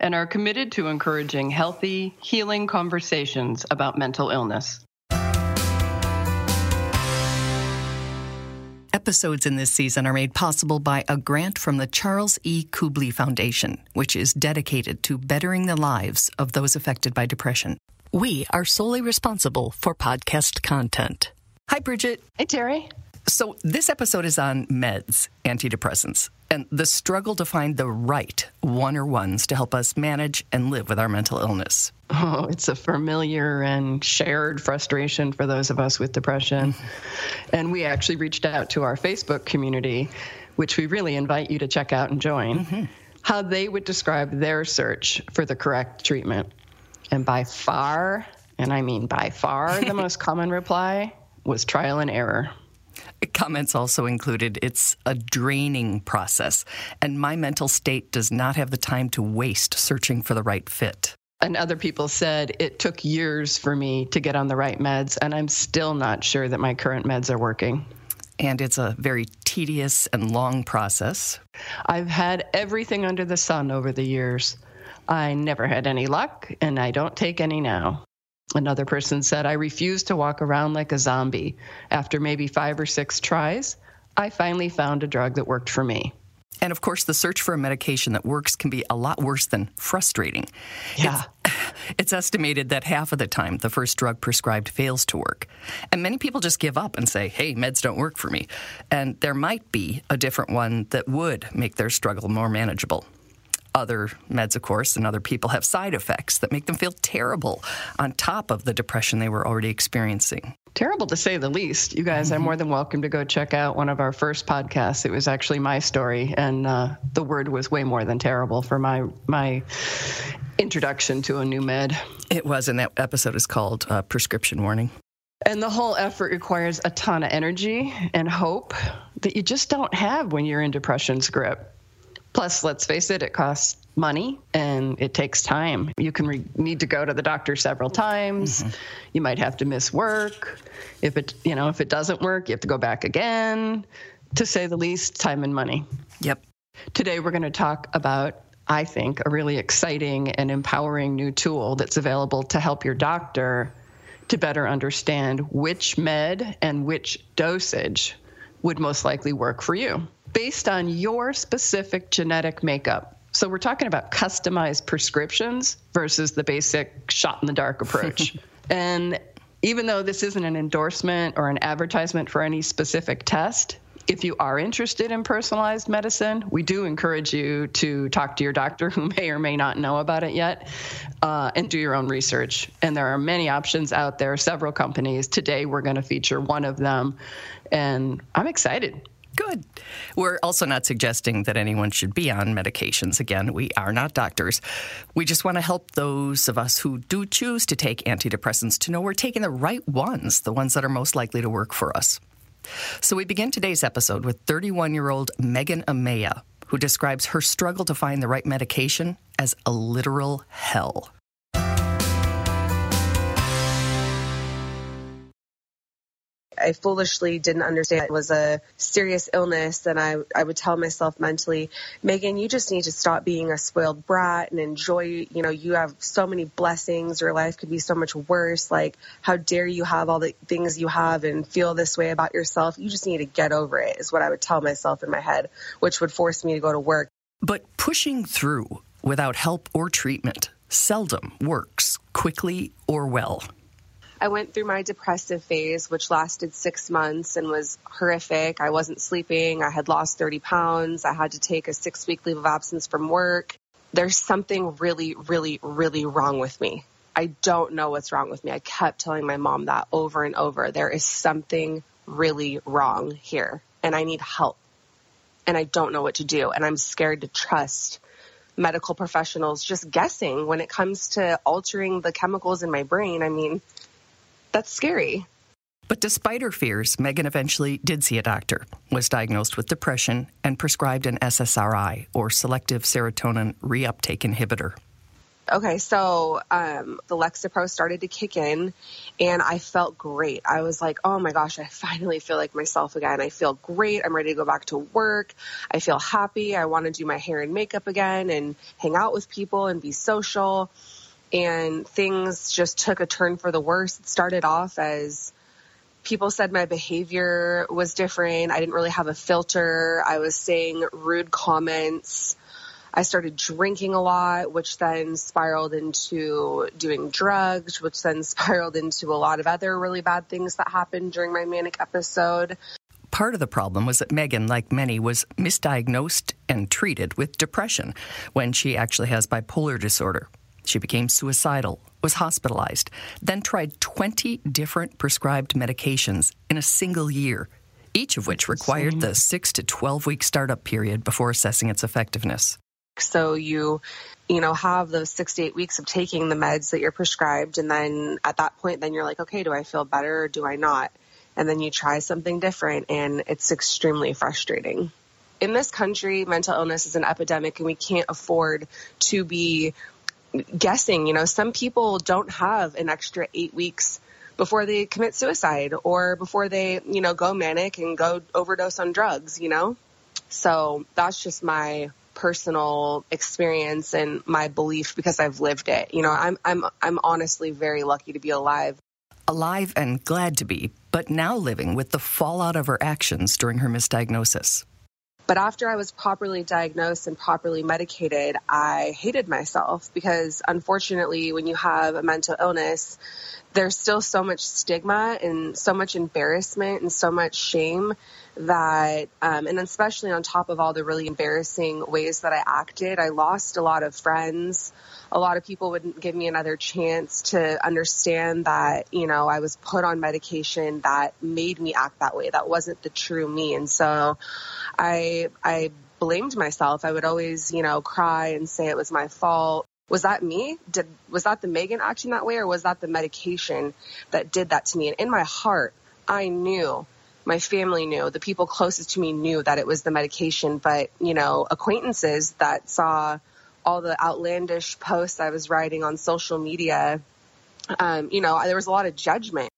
and are committed to encouraging healthy, healing conversations about mental illness. Episodes in this season are made possible by a grant from the Charles E. Kubly Foundation, which is dedicated to bettering the lives of those affected by depression. We are solely responsible for podcast content. Hi, Bridget. Hey, Terry. So, this episode is on meds, antidepressants, and the struggle to find the right one or ones to help us manage and live with our mental illness. Oh, it's a familiar and shared frustration for those of us with depression. and we actually reached out to our Facebook community, which we really invite you to check out and join, mm-hmm. how they would describe their search for the correct treatment. And by far, and I mean by far, the most common reply was trial and error. Comments also included it's a draining process, and my mental state does not have the time to waste searching for the right fit. And other people said it took years for me to get on the right meds, and I'm still not sure that my current meds are working. And it's a very tedious and long process. I've had everything under the sun over the years. I never had any luck, and I don't take any now. Another person said, I refuse to walk around like a zombie. After maybe five or six tries, I finally found a drug that worked for me. And of course, the search for a medication that works can be a lot worse than frustrating. Yeah. It's, it's, estimated that half of the time the first drug prescribed fails to work. And many people just give up and say, hey, meds don't work for me. And there might be a different one that would make their struggle more manageable other meds, of course, and other people have side effects that make them feel terrible on top of the depression they were already experiencing. Terrible to say the least. You guys mm-hmm. are more than welcome to go check out one of our first podcasts. It was actually my story, and uh, the word was way more than terrible for my my introduction to a new med. It was, and that episode is called uh, Prescription Warning. And the whole effort requires a ton of energy and hope that you just don't have when you're in depression's grip. Plus, let's face it, it costs money and it takes time. You can re- need to go to the doctor several times. Mm-hmm. You might have to miss work. If it, you know, if it doesn't work, you have to go back again. To say the least, time and money. Yep. Today we're going to talk about I think a really exciting and empowering new tool that's available to help your doctor to better understand which med and which dosage would most likely work for you based on your specific genetic makeup. So we're talking about customized prescriptions versus the basic shot in the dark approach. and even though this isn't an endorsement or an advertisement for any specific test, if you are interested in personalized medicine, we do encourage you to talk to your doctor who may or may not know about it yet uh, and do your own research. And there are many options out there, several companies. Today, we're going to feature one of them. And I'm excited. Good. We're also not suggesting that anyone should be on medications. Again, we are not doctors. We just want to help those of us who do choose to take antidepressants to know we're taking the right ones, the ones that are most likely to work for us. So we begin today's episode with 31 year old Megan Amaya, who describes her struggle to find the right medication as a literal hell. I foolishly didn't understand it was a serious illness. And I, I would tell myself mentally, Megan, you just need to stop being a spoiled brat and enjoy, you know, you have so many blessings. Your life could be so much worse. Like, how dare you have all the things you have and feel this way about yourself? You just need to get over it, is what I would tell myself in my head, which would force me to go to work. But pushing through without help or treatment seldom works quickly or well. I went through my depressive phase, which lasted six months and was horrific. I wasn't sleeping. I had lost 30 pounds. I had to take a six week leave of absence from work. There's something really, really, really wrong with me. I don't know what's wrong with me. I kept telling my mom that over and over. There is something really wrong here and I need help and I don't know what to do. And I'm scared to trust medical professionals just guessing when it comes to altering the chemicals in my brain. I mean, that's scary. But despite her fears, Megan eventually did see a doctor, was diagnosed with depression, and prescribed an SSRI, or selective serotonin reuptake inhibitor. Okay, so um, the Lexapro started to kick in, and I felt great. I was like, oh my gosh, I finally feel like myself again. I feel great. I'm ready to go back to work. I feel happy. I want to do my hair and makeup again and hang out with people and be social. And things just took a turn for the worse. It started off as people said my behavior was different. I didn't really have a filter. I was saying rude comments. I started drinking a lot, which then spiraled into doing drugs, which then spiraled into a lot of other really bad things that happened during my manic episode. Part of the problem was that Megan, like many, was misdiagnosed and treated with depression when she actually has bipolar disorder. She became suicidal, was hospitalized, then tried 20 different prescribed medications in a single year, each of which required the 6 to 12 week startup period before assessing its effectiveness. So you, you know, have those six to eight weeks of taking the meds that you're prescribed. And then at that point, then you're like, okay, do I feel better or do I not? And then you try something different and it's extremely frustrating. In this country, mental illness is an epidemic and we can't afford to be guessing. You know, some people don't have an extra eight weeks before they commit suicide or before they, you know, go manic and go overdose on drugs, you know? So that's just my personal experience and my belief because I've lived it. You know, I'm I'm I'm honestly very lucky to be alive. Alive and glad to be, but now living with the fallout of her actions during her misdiagnosis. But after I was properly diagnosed and properly medicated, I hated myself because unfortunately, when you have a mental illness, there's still so much stigma and so much embarrassment and so much shame that, um, and especially on top of all the really embarrassing ways that I acted, I lost a lot of friends. A lot of people wouldn't give me another chance to understand that, you know, I was put on medication that made me act that way. That wasn't the true me. And so I, I blamed myself. I would always, you know, cry and say it was my fault. Was that me? Did was that the Megan acting that way or was that the medication that did that to me? And in my heart, I knew my family knew, the people closest to me knew that it was the medication, but you know, acquaintances that saw all the outlandish posts I was writing on social media, um, you know, there was a lot of judgment.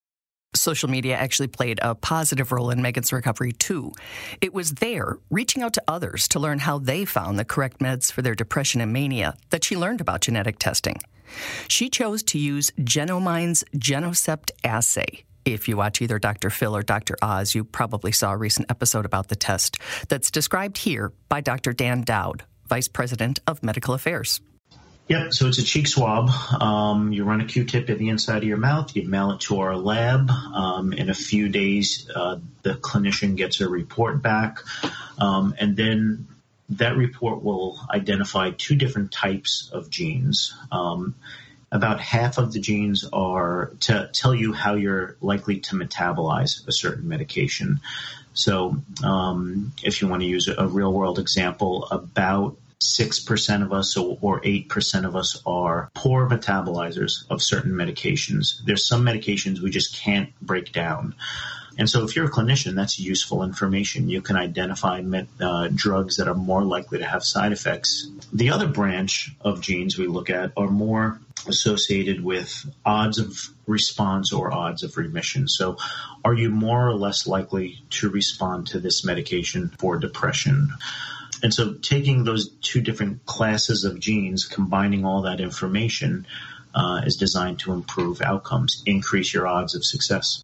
Social media actually played a positive role in Megan's recovery, too. It was there, reaching out to others to learn how they found the correct meds for their depression and mania, that she learned about genetic testing. She chose to use Genomind's Genecept assay. If you watch either Dr. Phil or Dr. Oz, you probably saw a recent episode about the test that's described here by Dr. Dan Dowd, Vice President of Medical Affairs. Yep. So it's a cheek swab. Um, you run a Q-tip in the inside of your mouth. You mail it to our lab. Um, in a few days, uh, the clinician gets a report back, um, and then that report will identify two different types of genes. Um, about half of the genes are to tell you how you're likely to metabolize a certain medication. So, um, if you want to use a real world example, about 6% of us or 8% of us are poor metabolizers of certain medications. There's some medications we just can't break down. And so, if you're a clinician, that's useful information. You can identify uh, drugs that are more likely to have side effects. The other branch of genes we look at are more associated with odds of response or odds of remission. So, are you more or less likely to respond to this medication for depression? And so taking those two different classes of genes, combining all that information, uh, is designed to improve outcomes, increase your odds of success.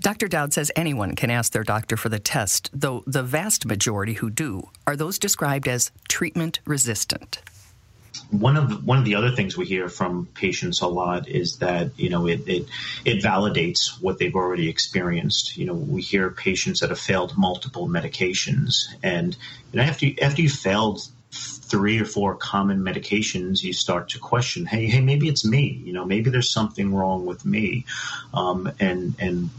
Dr. Dowd says anyone can ask their doctor for the test, though the vast majority who do are those described as treatment resistant one of the, one of the other things we hear from patients a lot is that you know it, it it validates what they've already experienced. You know, we hear patients that have failed multiple medications, and know, after you, after you failed three or four common medications, you start to question, hey, hey, maybe it's me. You know, maybe there's something wrong with me, um, and and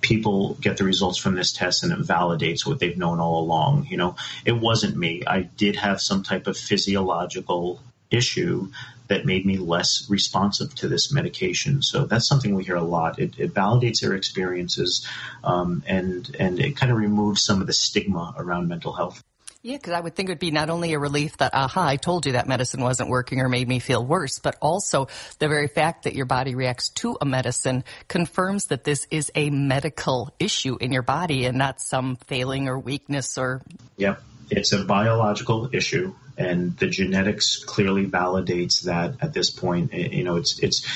people get the results from this test and it validates what they've known all along. You know, it wasn't me. I did have some type of physiological issue that made me less responsive to this medication. So that's something we hear a lot. It, it validates their experiences, um, and and it kind of removes some of the stigma around mental health. Yeah, because I would think it would be not only a relief that, aha, I told you that medicine wasn't working or made me feel worse, but also the very fact that your body reacts to a medicine confirms that this is a medical issue in your body and not some failing or weakness or. Yep. It's a biological issue and the genetics clearly validates that at this point. You know, it's it's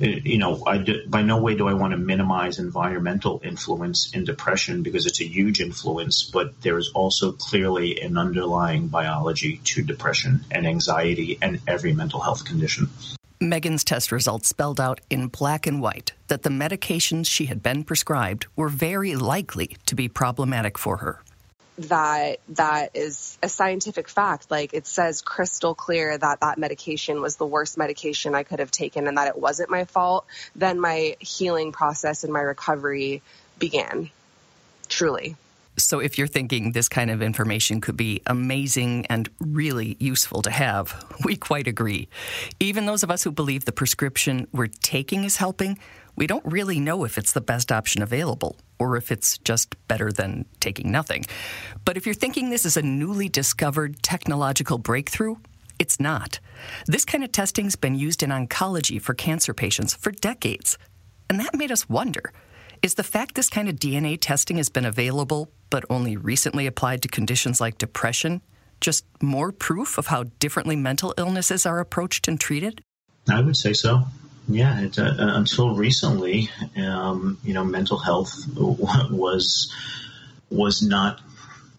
uh, you know, I do, by no way do I want to minimize environmental influence in depression because it's a huge influence, but there is also clearly an underlying biology to depression and anxiety and every mental health condition. Megan's test results spelled out in black and white that the medications she had been prescribed were very likely to be problematic for her that that is a scientific fact. Like it says crystal clear that that medication was the worst medication I could have taken and that it wasn't my fault, then my healing process and my recovery began. Truly. So, if you're thinking this kind of information could be amazing and really useful to have, we quite agree. Even those of us who believe the prescription we're taking is helping, we don't really know if it's the best option available or if it's just better than taking nothing. But if you're thinking this is a newly discovered technological breakthrough, it's not. This kind of testing's been used in oncology for cancer patients for decades. And that made us wonder is the fact this kind of DNA testing has been available but only recently applied to conditions like depression just more proof of how differently mental illnesses are approached and treated? I would say so. Yeah, it, uh, uh, until recently, um, you know, mental health was was not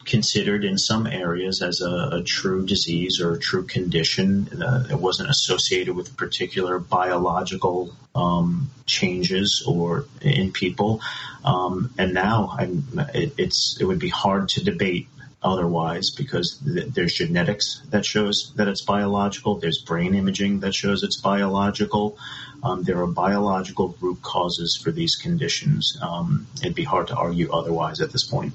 considered in some areas as a, a true disease or a true condition. Uh, it wasn't associated with particular biological um, changes or in people. Um, and now it, it's it would be hard to debate otherwise because th- there's genetics that shows that it's biological. There's brain imaging that shows it's biological. Um, there are biological root causes for these conditions. Um, it'd be hard to argue otherwise at this point.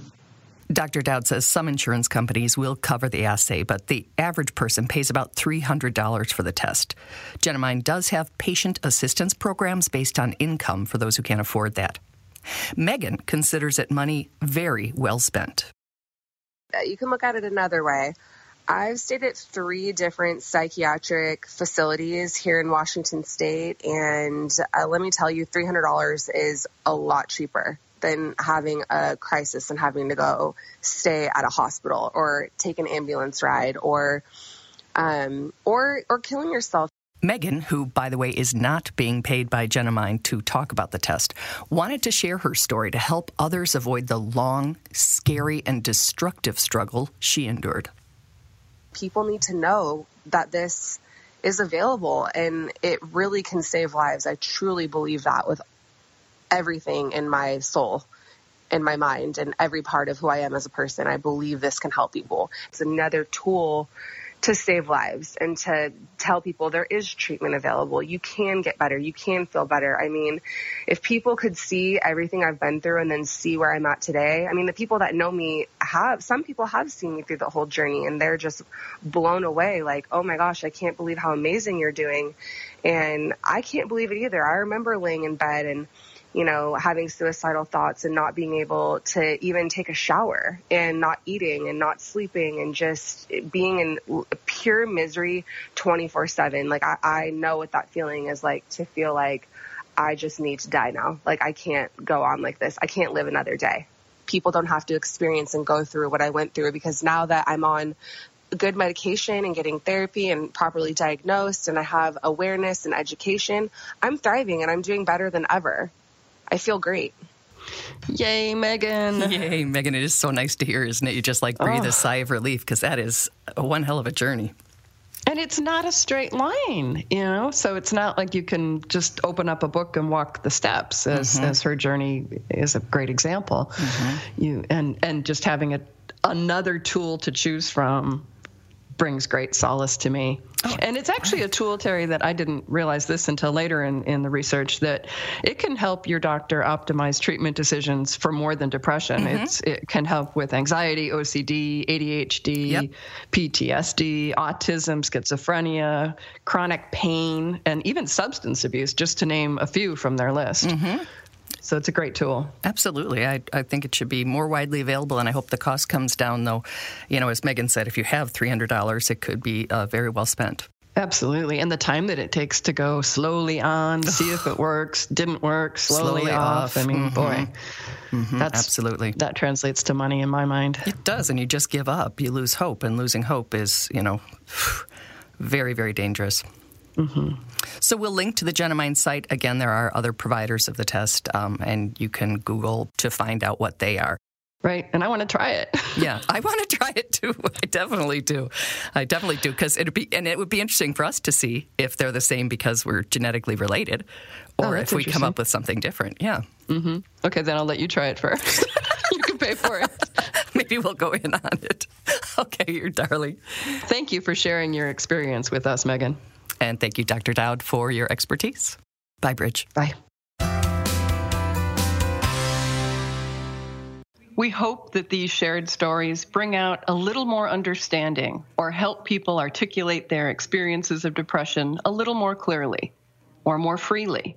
Dr. Dowd says some insurance companies will cover the assay, but the average person pays about $300 for the test. Genomind does have patient assistance programs based on income for those who can't afford that. Megan considers it money very well spent. Uh, you can look at it another way. I've stayed at three different psychiatric facilities here in Washington State, and uh, let me tell you, $300 is a lot cheaper than having a crisis and having to go stay at a hospital or take an ambulance ride or um, or or killing yourself. Megan, who, by the way, is not being paid by Genomind to talk about the test, wanted to share her story to help others avoid the long, scary, and destructive struggle she endured people need to know that this is available and it really can save lives. I truly believe that with everything in my soul, in my mind, and every part of who I am as a person. I believe this can help people. It's another tool to save lives and to tell people there is treatment available. You can get better. You can feel better. I mean, if people could see everything I've been through and then see where I'm at today, I mean, the people that know me have, some people have seen me through the whole journey and they're just blown away like, oh my gosh, I can't believe how amazing you're doing. And I can't believe it either. I remember laying in bed and you know, having suicidal thoughts and not being able to even take a shower and not eating and not sleeping and just being in pure misery 24 7. Like, I, I know what that feeling is like to feel like I just need to die now. Like, I can't go on like this. I can't live another day. People don't have to experience and go through what I went through because now that I'm on good medication and getting therapy and properly diagnosed and I have awareness and education, I'm thriving and I'm doing better than ever. I feel great. Yay, Megan. Yay, Megan. It is so nice to hear, isn't it? You just like breathe oh. a sigh of relief because that is one hell of a journey. And it's not a straight line, you know? So it's not like you can just open up a book and walk the steps as, mm-hmm. as her journey is a great example. Mm-hmm. You and and just having a another tool to choose from brings great solace to me. Oh, and it's actually a tool, Terry, that I didn't realize this until later in, in the research that it can help your doctor optimize treatment decisions for more than depression. Mm-hmm. It's it can help with anxiety, OCD, ADHD, yep. PTSD, autism, schizophrenia, chronic pain, and even substance abuse, just to name a few from their list. Mm-hmm. So it's a great tool. Absolutely. I, I think it should be more widely available, and I hope the cost comes down, though. You know, as Megan said, if you have $300, it could be uh, very well spent. Absolutely. And the time that it takes to go slowly on, see if it works, didn't work, slowly, slowly off. off. I mean, mm-hmm. boy. Mm-hmm. That's, Absolutely. That translates to money in my mind. It does. And you just give up. You lose hope. And losing hope is, you know, very, very dangerous. Mm-hmm. So we'll link to the Genomind site. Again, there are other providers of the test, um, and you can Google to find out what they are. Right, and I want to try it. yeah, I want to try it too. I definitely do. I definitely do because it'd be and it would be interesting for us to see if they're the same because we're genetically related, or oh, if we come up with something different. Yeah. Mm-hmm. Okay, then I'll let you try it first. you can pay for it. Maybe we'll go in on it. Okay, you're darling. Thank you for sharing your experience with us, Megan. And thank you, Dr. Dowd, for your expertise. Bye, Bridge. Bye. We hope that these shared stories bring out a little more understanding or help people articulate their experiences of depression a little more clearly or more freely.